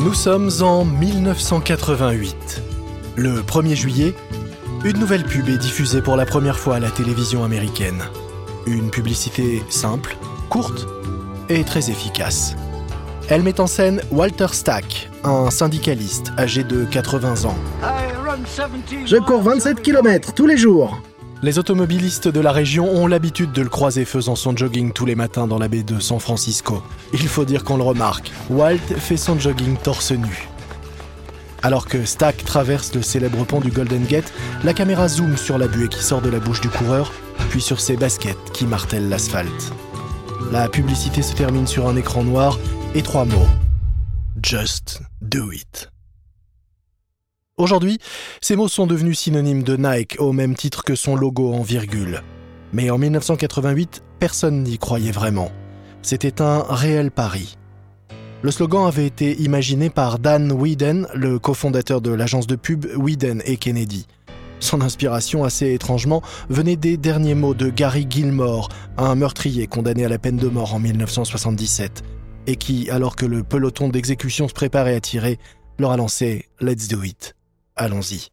Nous sommes en 1988. Le 1er juillet, une nouvelle pub est diffusée pour la première fois à la télévision américaine. Une publicité simple, courte et très efficace. Elle met en scène Walter Stack, un syndicaliste âgé de 80 ans. Je cours 27 km tous les jours. Les automobilistes de la région ont l'habitude de le croiser faisant son jogging tous les matins dans la baie de San Francisco. Il faut dire qu'on le remarque. Walt fait son jogging torse nu. Alors que Stack traverse le célèbre pont du Golden Gate, la caméra zoome sur la buée qui sort de la bouche du coureur, puis sur ses baskets qui martèlent l'asphalte. La publicité se termine sur un écran noir et trois mots. Just do it. Aujourd'hui, ces mots sont devenus synonymes de Nike au même titre que son logo en virgule. Mais en 1988, personne n'y croyait vraiment. C'était un réel pari. Le slogan avait été imaginé par Dan Whedon, le cofondateur de l'agence de pub Whedon et Kennedy. Son inspiration, assez étrangement, venait des derniers mots de Gary Gilmore, un meurtrier condamné à la peine de mort en 1977, et qui, alors que le peloton d'exécution se préparait à tirer, leur a lancé Let's do it allons-y.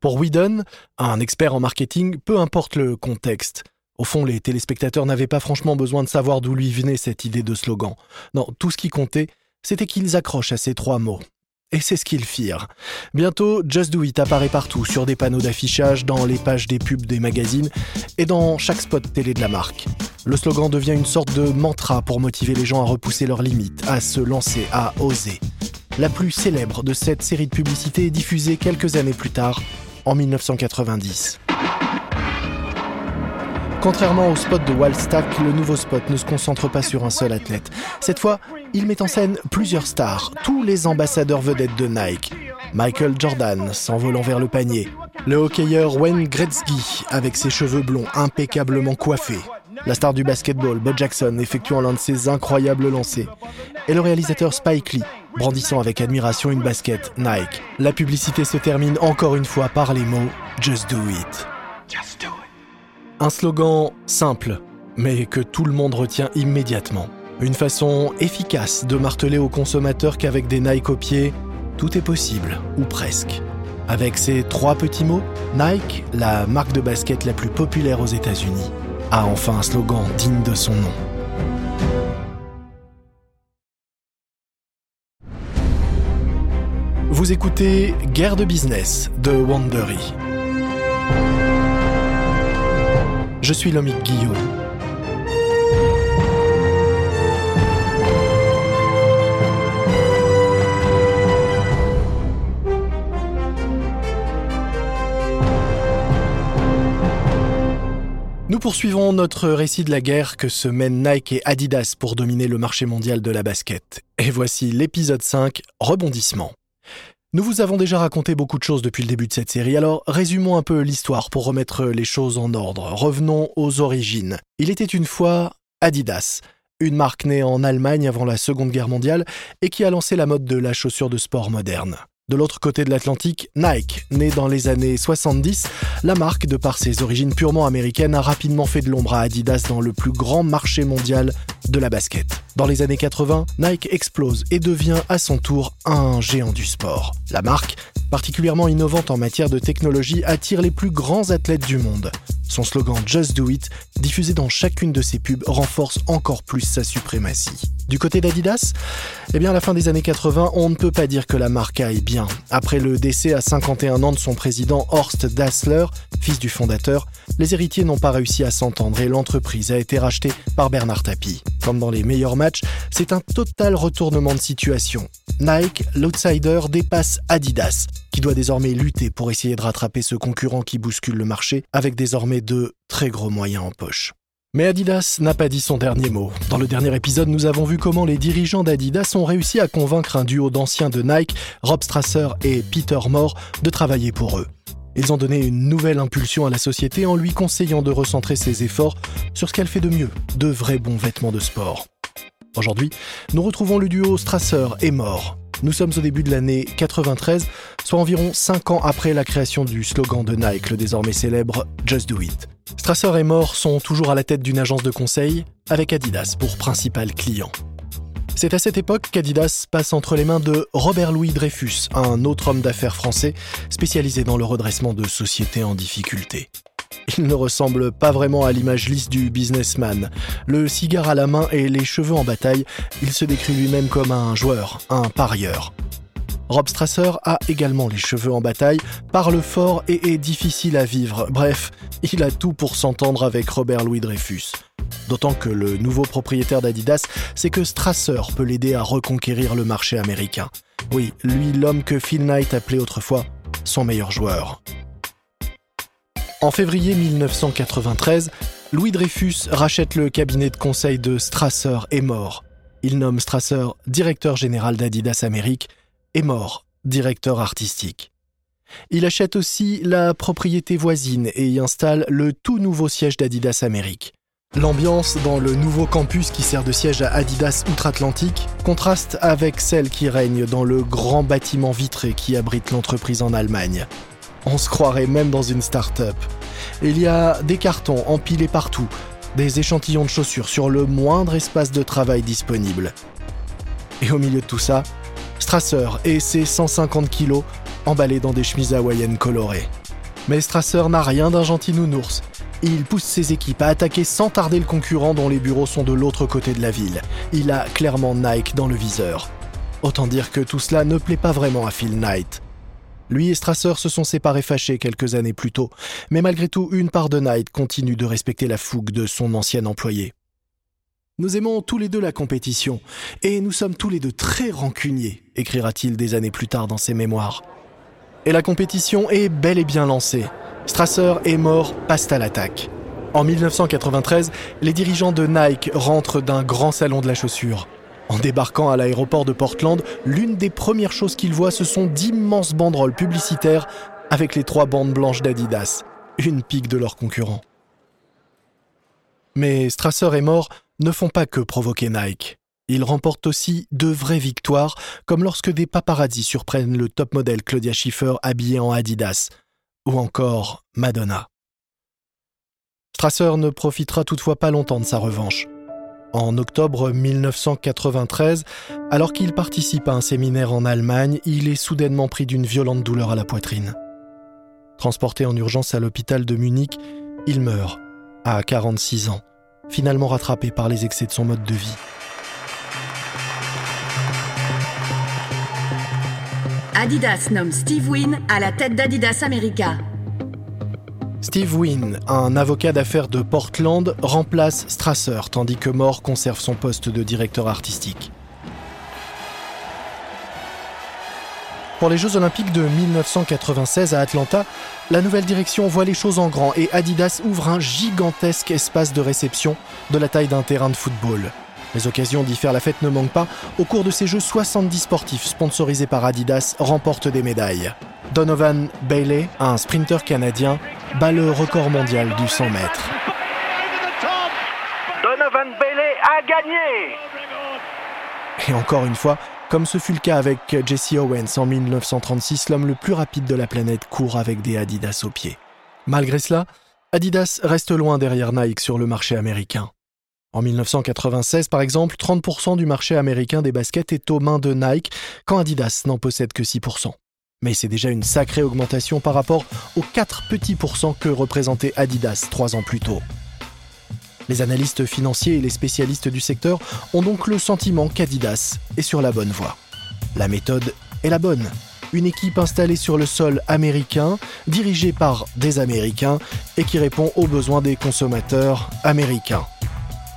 Pour Whedon, un expert en marketing, peu importe le contexte. Au fond, les téléspectateurs n'avaient pas franchement besoin de savoir d'où lui venait cette idée de slogan. Non, tout ce qui comptait, c'était qu'ils accrochent à ces trois mots. Et c'est ce qu'ils firent. Bientôt, Just Do It apparaît partout, sur des panneaux d'affichage, dans les pages des pubs des magazines et dans chaque spot télé de la marque. Le slogan devient une sorte de mantra pour motiver les gens à repousser leurs limites, à se lancer, à oser. La plus célèbre de cette série de publicités diffusée quelques années plus tard, en 1990. Contrairement au spot de Wallstack, le nouveau spot ne se concentre pas sur un seul athlète. Cette fois, il met en scène plusieurs stars, tous les ambassadeurs vedettes de Nike. Michael Jordan s'envolant vers le panier, le hockeyeur Wayne Gretzky avec ses cheveux blonds impeccablement coiffés, la star du basketball Bo Jackson effectuant l'un de ses incroyables lancers, et le réalisateur Spike Lee brandissant avec admiration une basket Nike. La publicité se termine encore une fois par les mots Just do it. Un slogan simple, mais que tout le monde retient immédiatement. Une façon efficace de marteler aux consommateurs qu'avec des Nike au pied, tout est possible, ou presque. Avec ces trois petits mots, Nike, la marque de basket la plus populaire aux États-Unis, a enfin un slogan digne de son nom. Vous écoutez Guerre de business de Wandery. Je suis Lomique Guillaume. Nous poursuivons notre récit de la guerre que se mènent Nike et Adidas pour dominer le marché mondial de la basket. Et voici l'épisode 5, Rebondissement. Nous vous avons déjà raconté beaucoup de choses depuis le début de cette série, alors résumons un peu l'histoire pour remettre les choses en ordre. Revenons aux origines. Il était une fois Adidas, une marque née en Allemagne avant la Seconde Guerre mondiale et qui a lancé la mode de la chaussure de sport moderne. De l'autre côté de l'Atlantique, Nike, née dans les années 70, la marque, de par ses origines purement américaines, a rapidement fait de l'ombre à Adidas dans le plus grand marché mondial de la basket. Dans les années 80, Nike explose et devient à son tour un géant du sport. La marque, particulièrement innovante en matière de technologie, attire les plus grands athlètes du monde. Son slogan Just Do It, diffusé dans chacune de ses pubs, renforce encore plus sa suprématie. Du côté d'Adidas, eh bien à la fin des années 80, on ne peut pas dire que la marque aille bien. Après le décès à 51 ans de son président Horst Dassler, fils du fondateur, les héritiers n'ont pas réussi à s'entendre et l'entreprise a été rachetée par Bernard Tapie. Comme dans les meilleurs matchs, c'est un total retournement de situation. Nike, l'outsider, dépasse Adidas, qui doit désormais lutter pour essayer de rattraper ce concurrent qui bouscule le marché avec désormais de très gros moyens en poche. Mais Adidas n'a pas dit son dernier mot. Dans le dernier épisode, nous avons vu comment les dirigeants d'Adidas ont réussi à convaincre un duo d'anciens de Nike, Rob Strasser et Peter Moore, de travailler pour eux. Ils ont donné une nouvelle impulsion à la société en lui conseillant de recentrer ses efforts sur ce qu'elle fait de mieux, de vrais bons vêtements de sport. Aujourd'hui, nous retrouvons le duo Strasser et Moore. Nous sommes au début de l'année 93, soit environ 5 ans après la création du slogan de Nike, le désormais célèbre Just Do It. Strasser et Moore sont toujours à la tête d'une agence de conseil, avec Adidas pour principal client. C'est à cette époque qu'Adidas passe entre les mains de Robert Louis Dreyfus, un autre homme d'affaires français spécialisé dans le redressement de sociétés en difficulté. Il ne ressemble pas vraiment à l'image lisse du businessman. Le cigare à la main et les cheveux en bataille, il se décrit lui-même comme un joueur, un parieur. Rob Strasser a également les cheveux en bataille, parle fort et est difficile à vivre. Bref, il a tout pour s'entendre avec Robert Louis Dreyfus. D'autant que le nouveau propriétaire d'Adidas sait que Strasser peut l'aider à reconquérir le marché américain. Oui, lui, l'homme que Phil Knight appelait autrefois son meilleur joueur. En février 1993, Louis Dreyfus rachète le cabinet de conseil de Strasser et mort. Il nomme Strasser directeur général d'Adidas Amérique et mort directeur artistique. Il achète aussi la propriété voisine et y installe le tout nouveau siège d'Adidas Amérique. L'ambiance dans le nouveau campus qui sert de siège à Adidas Outre-Atlantique contraste avec celle qui règne dans le grand bâtiment vitré qui abrite l'entreprise en Allemagne. On se croirait même dans une start-up. Il y a des cartons empilés partout, des échantillons de chaussures sur le moindre espace de travail disponible. Et au milieu de tout ça, Strasser et ses 150 kilos emballés dans des chemises hawaïennes colorées. Mais Strasser n'a rien d'un gentil nounours il pousse ses équipes à attaquer sans tarder le concurrent dont les bureaux sont de l'autre côté de la ville. Il a clairement Nike dans le viseur. Autant dire que tout cela ne plaît pas vraiment à Phil Knight. Lui et Strasser se sont séparés fâchés quelques années plus tôt, mais malgré tout, une part de Knight continue de respecter la fougue de son ancien employé. Nous aimons tous les deux la compétition, et nous sommes tous les deux très rancuniers, écrira-t-il des années plus tard dans ses mémoires. Et la compétition est bel et bien lancée. Strasser est mort, passe à l'attaque. En 1993, les dirigeants de Nike rentrent d'un grand salon de la chaussure. En débarquant à l'aéroport de Portland, l'une des premières choses qu'ils voient, ce sont d'immenses banderoles publicitaires avec les trois bandes blanches d'Adidas, une pique de leurs concurrents. Mais Strasser et mort ne font pas que provoquer Nike. Ils remportent aussi de vraies victoires, comme lorsque des paparazzis surprennent le top modèle Claudia Schiffer habillée en Adidas, ou encore Madonna. Strasser ne profitera toutefois pas longtemps de sa revanche. En octobre 1993, alors qu'il participe à un séminaire en Allemagne, il est soudainement pris d'une violente douleur à la poitrine. Transporté en urgence à l'hôpital de Munich, il meurt à 46 ans, finalement rattrapé par les excès de son mode de vie. Adidas nomme Steve Wynn à la tête d'Adidas America. Steve Wynn, un avocat d'affaires de Portland, remplace Strasser, tandis que Moore conserve son poste de directeur artistique. Pour les Jeux olympiques de 1996 à Atlanta, la nouvelle direction voit les choses en grand et Adidas ouvre un gigantesque espace de réception de la taille d'un terrain de football. Les occasions d'y faire la fête ne manquent pas. Au cours de ces Jeux, 70 sportifs sponsorisés par Adidas remportent des médailles. Donovan Bailey, un sprinter canadien, bat le record mondial du 100 mètres. Donovan Bailey a gagné Et encore une fois, comme ce fut le cas avec Jesse Owens en 1936, l'homme le plus rapide de la planète court avec des Adidas aux pieds. Malgré cela, Adidas reste loin derrière Nike sur le marché américain. En 1996, par exemple, 30% du marché américain des baskets est aux mains de Nike, quand Adidas n'en possède que 6%. Mais c'est déjà une sacrée augmentation par rapport aux 4 petits pourcents que représentait Adidas trois ans plus tôt. Les analystes financiers et les spécialistes du secteur ont donc le sentiment qu'Adidas est sur la bonne voie. La méthode est la bonne. Une équipe installée sur le sol américain, dirigée par des Américains et qui répond aux besoins des consommateurs américains.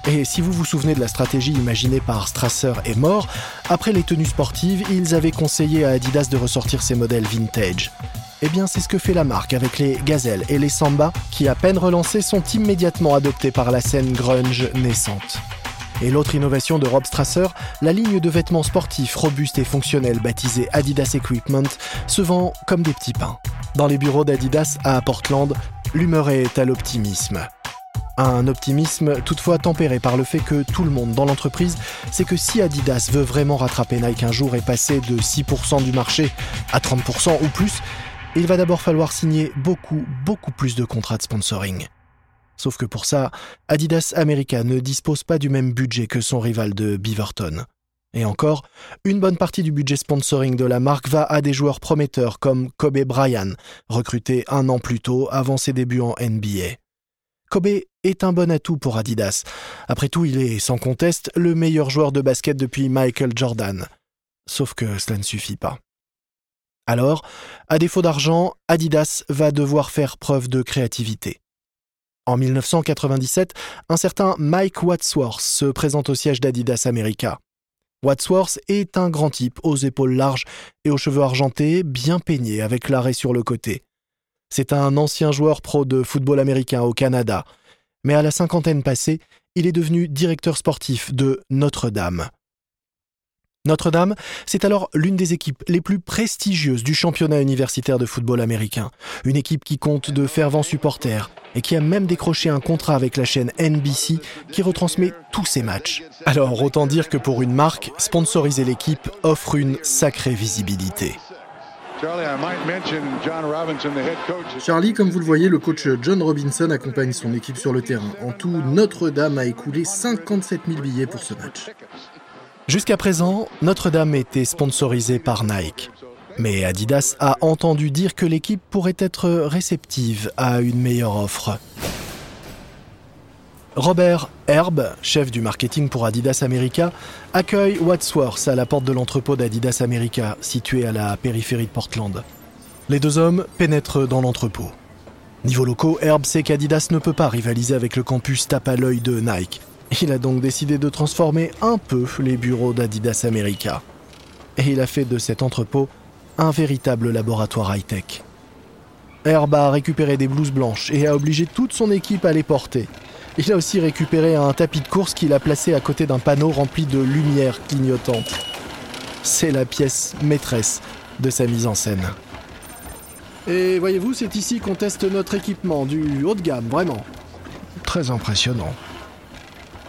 Et si vous vous souvenez de la stratégie imaginée par Strasser et Moore, après les tenues sportives, ils avaient conseillé à Adidas de ressortir ses modèles vintage. Eh bien, c'est ce que fait la marque avec les Gazelles et les Samba, qui à peine relancés sont immédiatement adoptés par la scène grunge naissante. Et l'autre innovation de Rob Strasser, la ligne de vêtements sportifs robustes et fonctionnels baptisée Adidas Equipment, se vend comme des petits pains. Dans les bureaux d'Adidas à Portland, l'humeur est à l'optimisme. Un optimisme toutefois tempéré par le fait que tout le monde dans l'entreprise sait que si Adidas veut vraiment rattraper Nike un jour et passer de 6% du marché à 30% ou plus, il va d'abord falloir signer beaucoup, beaucoup plus de contrats de sponsoring. Sauf que pour ça, Adidas America ne dispose pas du même budget que son rival de Beaverton. Et encore, une bonne partie du budget sponsoring de la marque va à des joueurs prometteurs comme Kobe Bryant, recruté un an plus tôt avant ses débuts en NBA. Kobe est un bon atout pour Adidas. Après tout, il est sans conteste le meilleur joueur de basket depuis Michael Jordan. Sauf que cela ne suffit pas. Alors, à défaut d'argent, Adidas va devoir faire preuve de créativité. En 1997, un certain Mike Wadsworth se présente au siège d'Adidas America. Wadsworth est un grand type aux épaules larges et aux cheveux argentés, bien peignés avec l'arrêt sur le côté. C'est un ancien joueur pro de football américain au Canada, mais à la cinquantaine passée, il est devenu directeur sportif de Notre-Dame. Notre-Dame, c'est alors l'une des équipes les plus prestigieuses du championnat universitaire de football américain. Une équipe qui compte de fervents supporters et qui a même décroché un contrat avec la chaîne NBC qui retransmet tous ses matchs. Alors autant dire que pour une marque, sponsoriser l'équipe offre une sacrée visibilité. Charlie, comme vous le voyez, le coach John Robinson accompagne son équipe sur le terrain. En tout, Notre-Dame a écoulé 57 000 billets pour ce match. Jusqu'à présent, Notre-Dame était sponsorisée par Nike. Mais Adidas a entendu dire que l'équipe pourrait être réceptive à une meilleure offre. Robert Herb, chef du marketing pour Adidas America, accueille Wadsworth à la porte de l'entrepôt d'Adidas America, situé à la périphérie de Portland. Les deux hommes pénètrent dans l'entrepôt. Niveau locaux, Herb sait qu'Adidas ne peut pas rivaliser avec le campus tape à l'œil de Nike, il a donc décidé de transformer un peu les bureaux d'Adidas America. Et il a fait de cet entrepôt un véritable laboratoire high-tech. Herb a récupéré des blouses blanches et a obligé toute son équipe à les porter. Il a aussi récupéré un tapis de course qu'il a placé à côté d'un panneau rempli de lumière clignotante. C'est la pièce maîtresse de sa mise en scène. Et voyez-vous, c'est ici qu'on teste notre équipement, du haut de gamme, vraiment. Très impressionnant.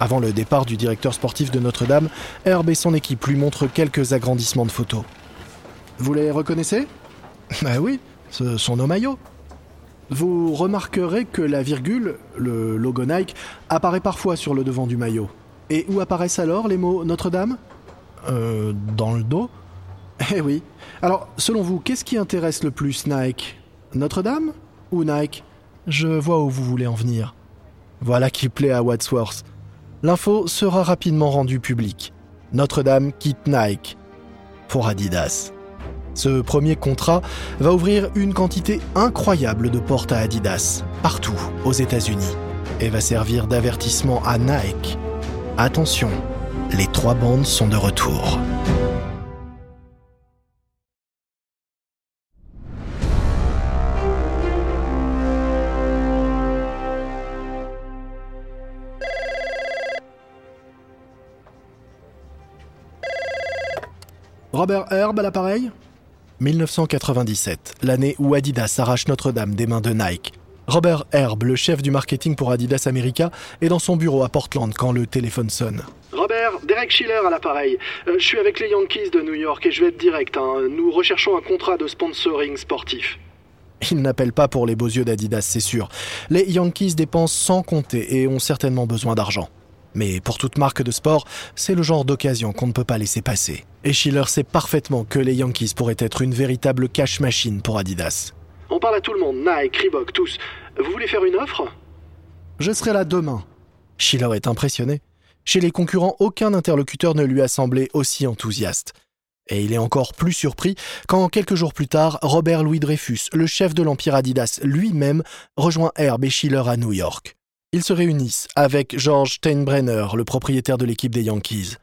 Avant le départ du directeur sportif de Notre-Dame, Herb et son équipe lui montrent quelques agrandissements de photos. Vous les reconnaissez? Ben oui, ce sont nos maillots. Vous remarquerez que la virgule, le logo Nike, apparaît parfois sur le devant du maillot. Et où apparaissent alors les mots Notre-Dame? Euh, dans le dos Eh oui. Alors, selon vous, qu'est-ce qui intéresse le plus Nike? Notre-Dame ou Nike? Je vois où vous voulez en venir. Voilà qui plaît à Wadsworth. L'info sera rapidement rendue publique. Notre-Dame quitte Nike pour Adidas. Ce premier contrat va ouvrir une quantité incroyable de portes à Adidas, partout aux États-Unis, et va servir d'avertissement à Nike. Attention, les trois bandes sont de retour. Robert Herb à l'appareil 1997, l'année où Adidas arrache Notre-Dame des mains de Nike. Robert Herb, le chef du marketing pour Adidas America, est dans son bureau à Portland quand le téléphone sonne. Robert, Derek Schiller à l'appareil. Euh, je suis avec les Yankees de New York et je vais être direct. hein. Nous recherchons un contrat de sponsoring sportif. Il n'appelle pas pour les beaux yeux d'Adidas, c'est sûr. Les Yankees dépensent sans compter et ont certainement besoin d'argent. Mais pour toute marque de sport, c'est le genre d'occasion qu'on ne peut pas laisser passer. Et Schiller sait parfaitement que les Yankees pourraient être une véritable cash machine pour Adidas. On parle à tout le monde, Nike, Reebok, tous. Vous voulez faire une offre? Je serai là demain. Schiller est impressionné. Chez les concurrents, aucun interlocuteur ne lui a semblé aussi enthousiaste. Et il est encore plus surpris quand, quelques jours plus tard, Robert Louis Dreyfus, le chef de l'Empire Adidas lui-même, rejoint Herb et Schiller à New York. Ils se réunissent avec George Steinbrenner, le propriétaire de l'équipe des Yankees.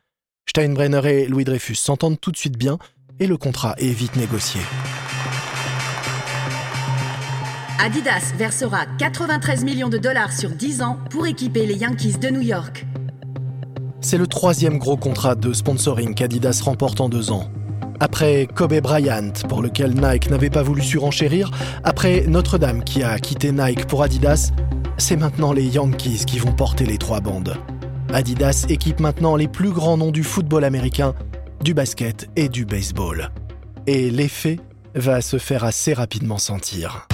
Steinbrenner et Louis Dreyfus s'entendent tout de suite bien et le contrat est vite négocié. Adidas versera 93 millions de dollars sur 10 ans pour équiper les Yankees de New York. C'est le troisième gros contrat de sponsoring qu'Adidas remporte en deux ans. Après Kobe Bryant, pour lequel Nike n'avait pas voulu surenchérir, après Notre-Dame qui a quitté Nike pour Adidas, c'est maintenant les Yankees qui vont porter les trois bandes. Adidas équipe maintenant les plus grands noms du football américain, du basket et du baseball. Et l'effet va se faire assez rapidement sentir.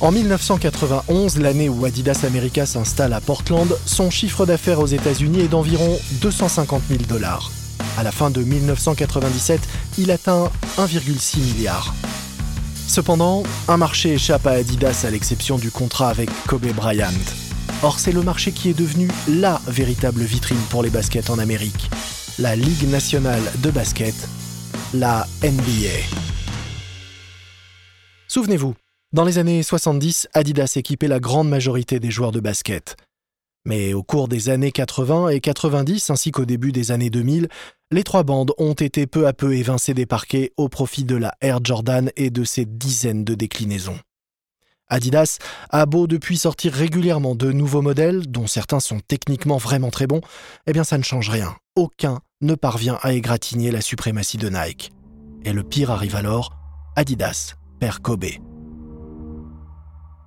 En 1991, l'année où Adidas America s'installe à Portland, son chiffre d'affaires aux États-Unis est d'environ 250 000 dollars. À la fin de 1997, il atteint 1,6 milliard. Cependant, un marché échappe à Adidas à l'exception du contrat avec Kobe Bryant. Or, c'est le marché qui est devenu la véritable vitrine pour les baskets en Amérique. La Ligue nationale de basket, la NBA. Souvenez-vous, dans les années 70, Adidas équipait la grande majorité des joueurs de basket. Mais au cours des années 80 et 90 ainsi qu'au début des années 2000, les trois bandes ont été peu à peu évincées des parquets au profit de la Air Jordan et de ses dizaines de déclinaisons. Adidas a beau depuis sortir régulièrement de nouveaux modèles, dont certains sont techniquement vraiment très bons, eh bien ça ne change rien. Aucun ne parvient à égratigner la suprématie de Nike. Et le pire arrive alors, Adidas perd Kobe.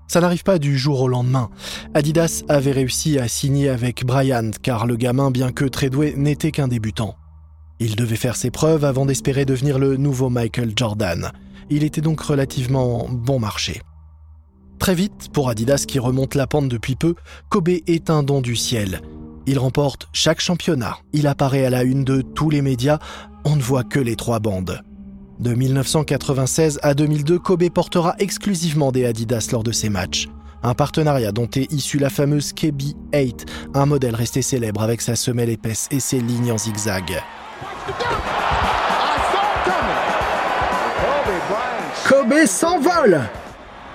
Ça n'arrive pas du jour au lendemain. Adidas avait réussi à signer avec Bryant car le gamin, bien que très doué, n'était qu'un débutant. Il devait faire ses preuves avant d'espérer devenir le nouveau Michael Jordan. Il était donc relativement bon marché. Très vite, pour Adidas qui remonte la pente depuis peu, Kobe est un don du ciel. Il remporte chaque championnat, il apparaît à la une de tous les médias, on ne voit que les trois bandes. De 1996 à 2002, Kobe portera exclusivement des Adidas lors de ses matchs. Un partenariat dont est issue la fameuse KB8, un modèle resté célèbre avec sa semelle épaisse et ses lignes en zigzag. Kobe s'envole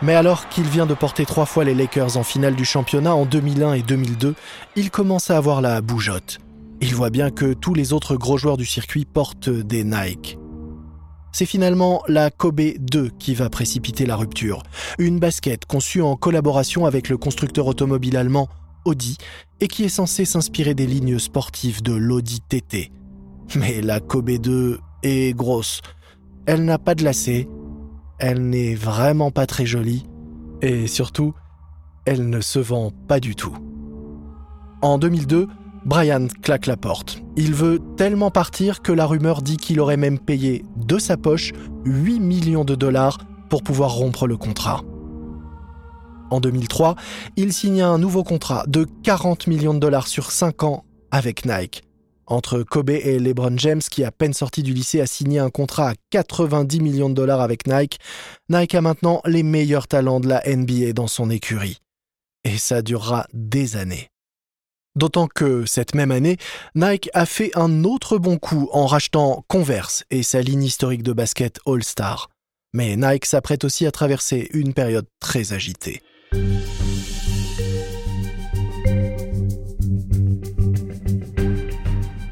mais alors qu'il vient de porter trois fois les Lakers en finale du championnat en 2001 et 2002, il commence à avoir la bougeotte. Il voit bien que tous les autres gros joueurs du circuit portent des Nike. C'est finalement la Kobe 2 qui va précipiter la rupture. Une basket conçue en collaboration avec le constructeur automobile allemand Audi et qui est censée s'inspirer des lignes sportives de l'Audi TT. Mais la Kobe 2 est grosse. Elle n'a pas de lacets, elle n'est vraiment pas très jolie et surtout, elle ne se vend pas du tout. En 2002, Brian claque la porte. Il veut tellement partir que la rumeur dit qu'il aurait même payé de sa poche 8 millions de dollars pour pouvoir rompre le contrat. En 2003, il signe un nouveau contrat de 40 millions de dollars sur 5 ans avec Nike. Entre Kobe et LeBron James, qui à peine sorti du lycée a signé un contrat à 90 millions de dollars avec Nike, Nike a maintenant les meilleurs talents de la NBA dans son écurie. Et ça durera des années. D'autant que cette même année, Nike a fait un autre bon coup en rachetant Converse et sa ligne historique de basket All-Star. Mais Nike s'apprête aussi à traverser une période très agitée.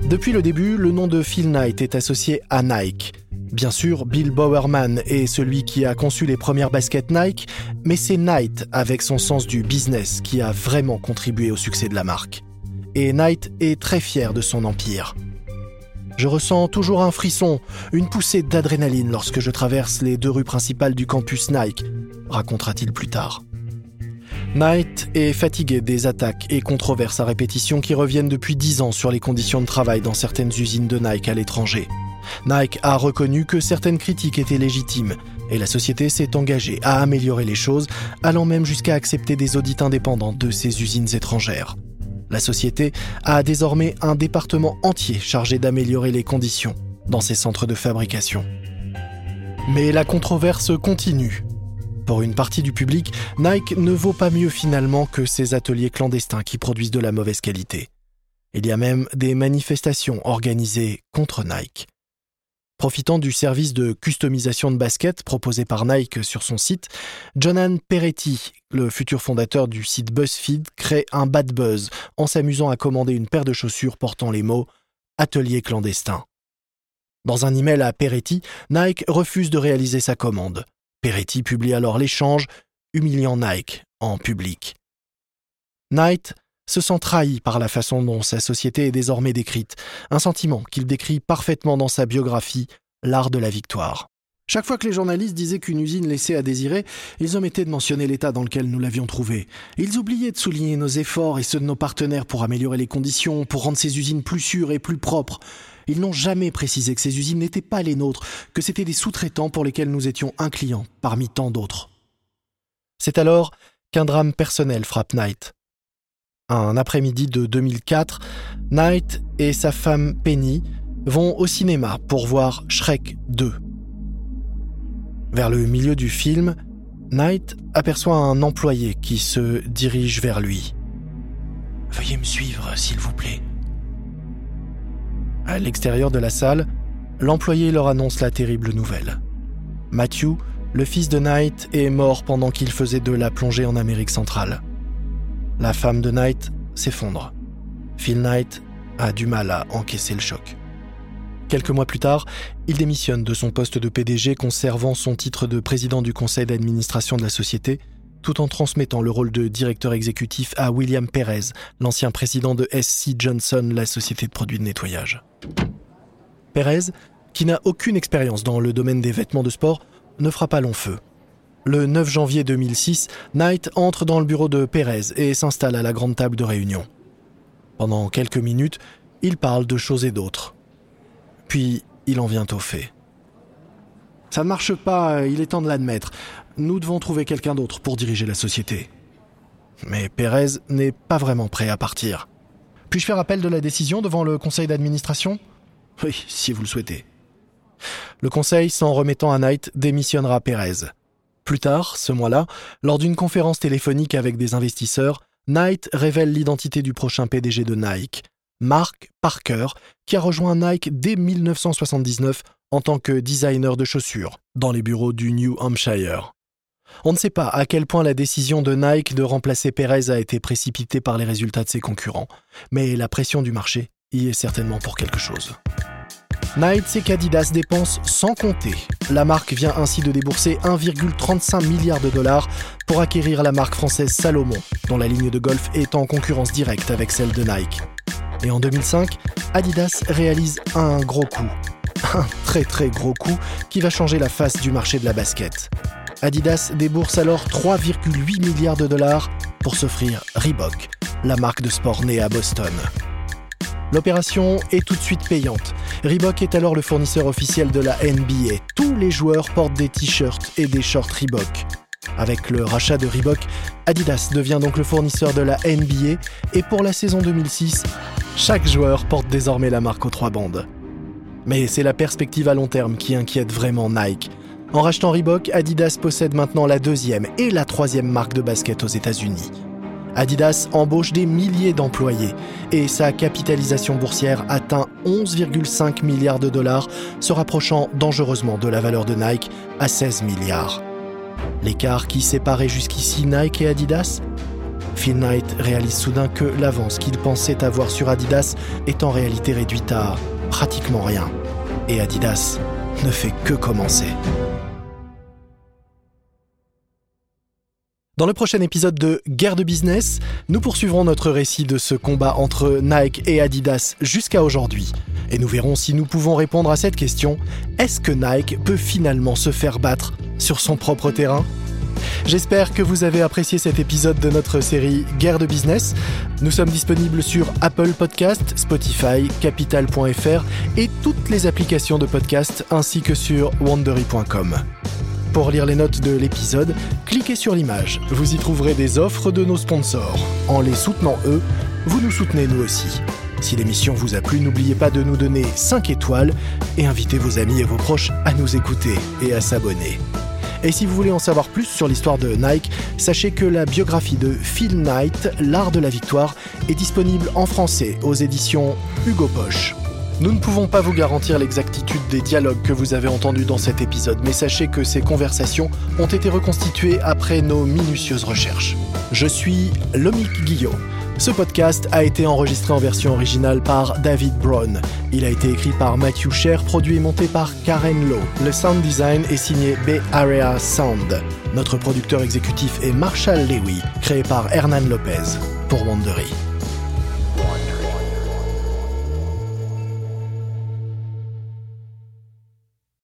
Depuis le début, le nom de Phil Knight est associé à Nike. Bien sûr, Bill Bowerman est celui qui a conçu les premières baskets Nike, mais c'est Knight, avec son sens du business, qui a vraiment contribué au succès de la marque et Knight est très fier de son empire. Je ressens toujours un frisson, une poussée d'adrénaline lorsque je traverse les deux rues principales du campus Nike, racontera-t-il plus tard. Knight est fatigué des attaques et controverses à répétition qui reviennent depuis dix ans sur les conditions de travail dans certaines usines de Nike à l'étranger. Nike a reconnu que certaines critiques étaient légitimes et la société s'est engagée à améliorer les choses, allant même jusqu'à accepter des audits indépendants de ces usines étrangères. La société a désormais un département entier chargé d'améliorer les conditions dans ses centres de fabrication. Mais la controverse continue. Pour une partie du public, Nike ne vaut pas mieux finalement que ces ateliers clandestins qui produisent de la mauvaise qualité. Il y a même des manifestations organisées contre Nike. Profitant du service de customisation de baskets proposé par Nike sur son site, Jonan Peretti, le futur fondateur du site BuzzFeed, crée un bad buzz en s'amusant à commander une paire de chaussures portant les mots Atelier clandestin. Dans un email à Peretti, Nike refuse de réaliser sa commande. Peretti publie alors l'échange, humiliant Nike en public. Se sent trahi par la façon dont sa société est désormais décrite, un sentiment qu'il décrit parfaitement dans sa biographie, L'art de la victoire. Chaque fois que les journalistes disaient qu'une usine laissait à désirer, ils omettaient de mentionner l'état dans lequel nous l'avions trouvée. Ils oubliaient de souligner nos efforts et ceux de nos partenaires pour améliorer les conditions, pour rendre ces usines plus sûres et plus propres. Ils n'ont jamais précisé que ces usines n'étaient pas les nôtres, que c'étaient des sous-traitants pour lesquels nous étions un client, parmi tant d'autres. C'est alors qu'un drame personnel frappe Knight. Un après-midi de 2004, Knight et sa femme Penny vont au cinéma pour voir Shrek 2. Vers le milieu du film, Knight aperçoit un employé qui se dirige vers lui. Veuillez me suivre, s'il vous plaît. À l'extérieur de la salle, l'employé leur annonce la terrible nouvelle. Matthew, le fils de Knight, est mort pendant qu'il faisait de la plongée en Amérique centrale. La femme de Knight s'effondre. Phil Knight a du mal à encaisser le choc. Quelques mois plus tard, il démissionne de son poste de PDG conservant son titre de président du conseil d'administration de la société, tout en transmettant le rôle de directeur exécutif à William Perez, l'ancien président de SC Johnson, la société de produits de nettoyage. Perez, qui n'a aucune expérience dans le domaine des vêtements de sport, ne fera pas long feu. Le 9 janvier 2006, Knight entre dans le bureau de Perez et s'installe à la grande table de réunion. Pendant quelques minutes, il parle de choses et d'autres. Puis, il en vient au fait. Ça ne marche pas, il est temps de l'admettre. Nous devons trouver quelqu'un d'autre pour diriger la société. Mais Pérez n'est pas vraiment prêt à partir. Puis-je faire appel de la décision devant le conseil d'administration? Oui, si vous le souhaitez. Le conseil, s'en remettant à Knight, démissionnera Pérez. Plus tard, ce mois-là, lors d'une conférence téléphonique avec des investisseurs, Knight révèle l'identité du prochain PDG de Nike, Mark Parker, qui a rejoint Nike dès 1979 en tant que designer de chaussures dans les bureaux du New Hampshire. On ne sait pas à quel point la décision de Nike de remplacer Perez a été précipitée par les résultats de ses concurrents, mais la pression du marché y est certainement pour quelque chose. Nike sait qu'Adidas dépense sans compter. La marque vient ainsi de débourser 1,35 milliard de dollars pour acquérir la marque française Salomon, dont la ligne de golf est en concurrence directe avec celle de Nike. Et en 2005, Adidas réalise un gros coup. Un très très gros coup qui va changer la face du marché de la basket. Adidas débourse alors 3,8 milliards de dollars pour s'offrir Reebok, la marque de sport née à Boston. L'opération est tout de suite payante. Reebok est alors le fournisseur officiel de la NBA. Tous les joueurs portent des t-shirts et des shorts Reebok. Avec le rachat de Reebok, Adidas devient donc le fournisseur de la NBA et pour la saison 2006, chaque joueur porte désormais la marque aux trois bandes. Mais c'est la perspective à long terme qui inquiète vraiment Nike. En rachetant Reebok, Adidas possède maintenant la deuxième et la troisième marque de basket aux États-Unis. Adidas embauche des milliers d'employés et sa capitalisation boursière atteint 11,5 milliards de dollars, se rapprochant dangereusement de la valeur de Nike à 16 milliards. L'écart qui séparait jusqu'ici Nike et Adidas? Phil Knight réalise soudain que l'avance qu'il pensait avoir sur Adidas est en réalité réduite à pratiquement rien. Et Adidas ne fait que commencer. Dans le prochain épisode de Guerre de business, nous poursuivrons notre récit de ce combat entre Nike et Adidas jusqu'à aujourd'hui. Et nous verrons si nous pouvons répondre à cette question, est-ce que Nike peut finalement se faire battre sur son propre terrain? J'espère que vous avez apprécié cet épisode de notre série Guerre de business. Nous sommes disponibles sur Apple Podcast, Spotify, capital.fr et toutes les applications de podcast ainsi que sur wandery.com. Pour lire les notes de l'épisode, cliquez sur l'image. Vous y trouverez des offres de nos sponsors. En les soutenant eux, vous nous soutenez nous aussi. Si l'émission vous a plu, n'oubliez pas de nous donner 5 étoiles et invitez vos amis et vos proches à nous écouter et à s'abonner. Et si vous voulez en savoir plus sur l'histoire de Nike, sachez que la biographie de Phil Knight, L'Art de la Victoire, est disponible en français aux éditions Hugo Poche. Nous ne pouvons pas vous garantir l'exactitude des dialogues que vous avez entendus dans cet épisode, mais sachez que ces conversations ont été reconstituées après nos minutieuses recherches. Je suis Lomic Guillot. Ce podcast a été enregistré en version originale par David Brown. Il a été écrit par Matthew Sher, produit et monté par Karen Lowe. Le sound design est signé Bay Area Sound. Notre producteur exécutif est Marshall Lewy, créé par Hernan Lopez pour Wandery.